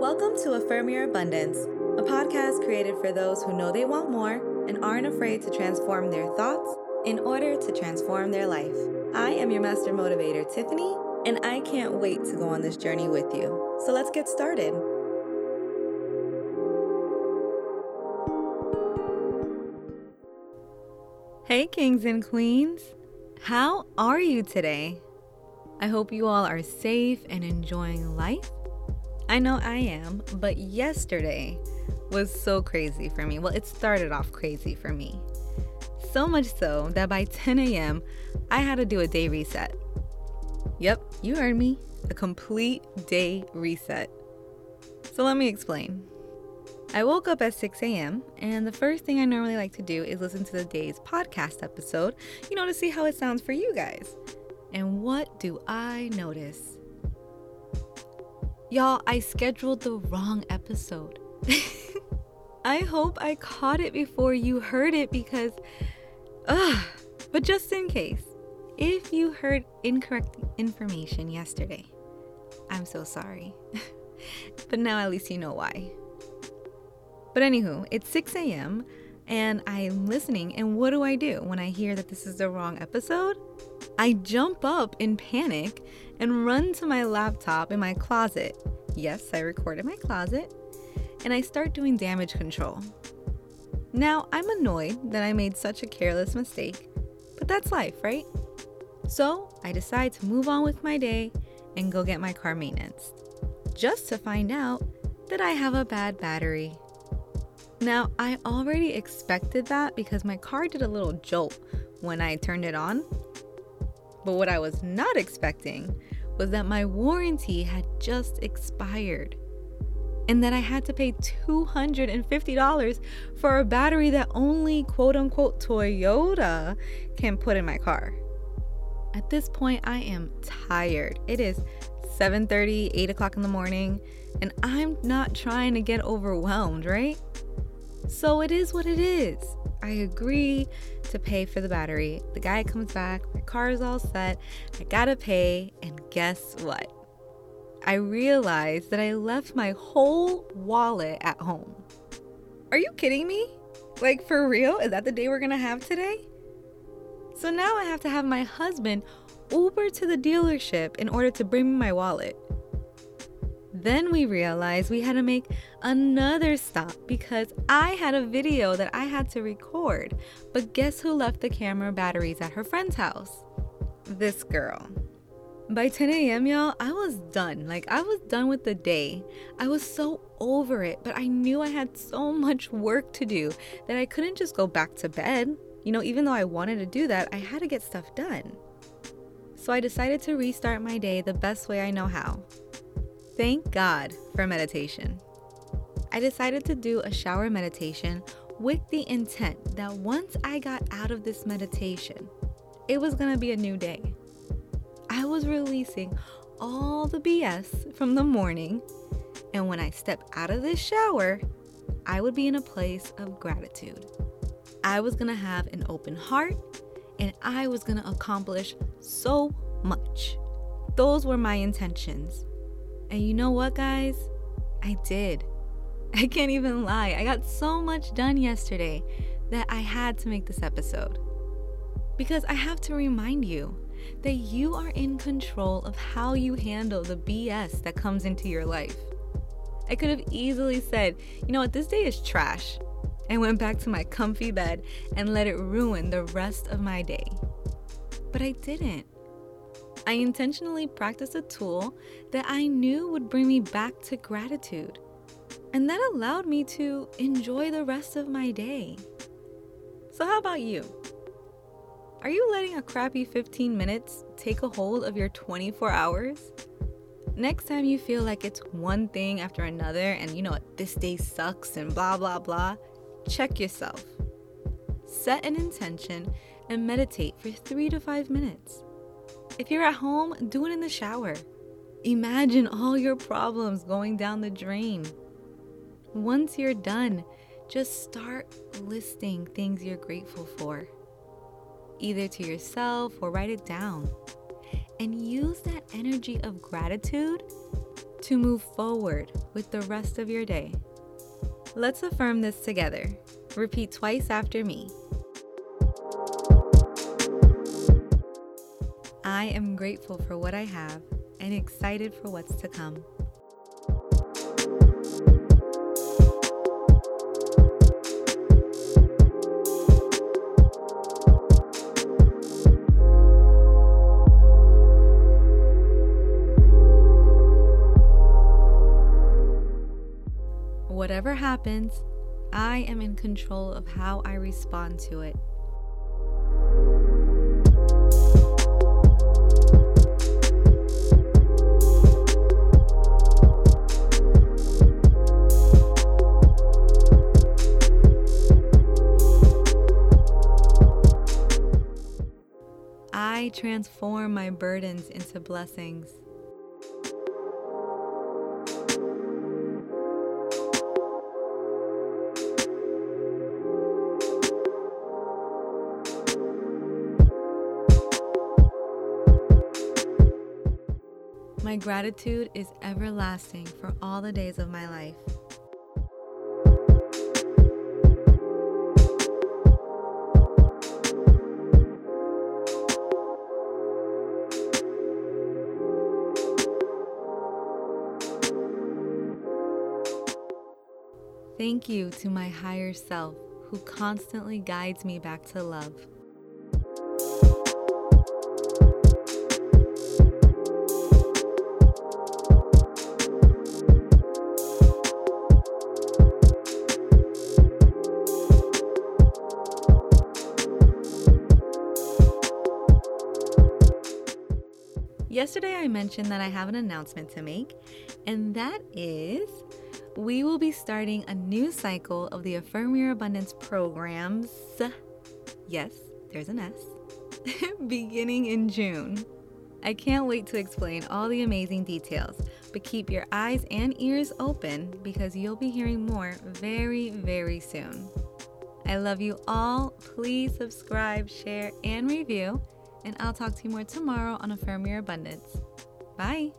Welcome to Affirm Your Abundance, a podcast created for those who know they want more and aren't afraid to transform their thoughts in order to transform their life. I am your master motivator, Tiffany, and I can't wait to go on this journey with you. So let's get started. Hey, kings and queens. How are you today? I hope you all are safe and enjoying life. I know I am, but yesterday was so crazy for me. Well, it started off crazy for me. So much so that by 10 a.m., I had to do a day reset. Yep, you heard me. A complete day reset. So let me explain. I woke up at 6 a.m., and the first thing I normally like to do is listen to the day's podcast episode, you know, to see how it sounds for you guys. And what do I notice? Y'all, I scheduled the wrong episode. I hope I caught it before you heard it because, ugh. But just in case, if you heard incorrect information yesterday, I'm so sorry. but now at least you know why. But anywho, it's 6 a.m. and I'm listening, and what do I do when I hear that this is the wrong episode? I jump up in panic and run to my laptop in my closet. Yes, I record in my closet. And I start doing damage control. Now, I'm annoyed that I made such a careless mistake, but that's life, right? So, I decide to move on with my day and go get my car maintenance, just to find out that I have a bad battery. Now, I already expected that because my car did a little jolt when I turned it on. But what I was not expecting was that my warranty had just expired and that I had to pay $250 for a battery that only quote unquote Toyota can put in my car. At this point, I am tired. It is 7:30, 8 o'clock in the morning, and I'm not trying to get overwhelmed, right? So it is what it is. I agree to pay for the battery. The guy comes back, my car is all set, I gotta pay, and guess what? I realized that I left my whole wallet at home. Are you kidding me? Like, for real? Is that the day we're gonna have today? So now I have to have my husband Uber to the dealership in order to bring me my wallet. Then we realized we had to make another stop because I had a video that I had to record. But guess who left the camera batteries at her friend's house? This girl. By 10 a.m., y'all, I was done. Like, I was done with the day. I was so over it, but I knew I had so much work to do that I couldn't just go back to bed. You know, even though I wanted to do that, I had to get stuff done. So I decided to restart my day the best way I know how Thank God for meditation. I decided to do a shower meditation with the intent that once I got out of this meditation, it was to be a new day. I was releasing all the BS from the morning, and when I step out of this shower, I would be in a place of gratitude. I was to have an open heart and I was to accomplish so much. Those were my intentions. And you know what, guys? I did. I can't even lie. I got so much done yesterday that I had to make this episode. Because I have to remind you that you are in control of how you handle the BS that comes into your life. I could have easily said, you know what, this day is trash, and went back to my comfy bed and let it ruin the rest of my day. But I didn't. I intentionally practiced a tool that I knew would bring me back to gratitude. And that allowed me to enjoy the rest of my day. So, how about you? Are you letting a crappy 15 minutes take a hold of your 24 hours? Next time you feel like it's one thing after another and you know what, this day sucks and blah blah blah, check yourself. Set an intention and meditate for three to five minutes. If you're at home, do it in the shower. Imagine all your problems going down the drain. Once you're done, just start listing things you're grateful for, either to yourself or write it down. And use that energy of gratitude to move forward with the rest of your day. Let's affirm this together. Repeat twice after me. I am grateful for what I have and excited for what's to come. Whatever happens, I am in control of how I respond to it. Transform my burdens into blessings. My gratitude is everlasting for all the days of my life. Thank you to my higher self who constantly guides me back to love. Yesterday, I mentioned that I have an announcement to make, and that is we will be starting a new cycle of the Affirm Your Abundance programs. Yes, there's an S, beginning in June. I can't wait to explain all the amazing details, but keep your eyes and ears open because you'll be hearing more very, very soon. I love you all. Please subscribe, share, and review and I'll talk to you more tomorrow on Affirm Your Abundance. Bye.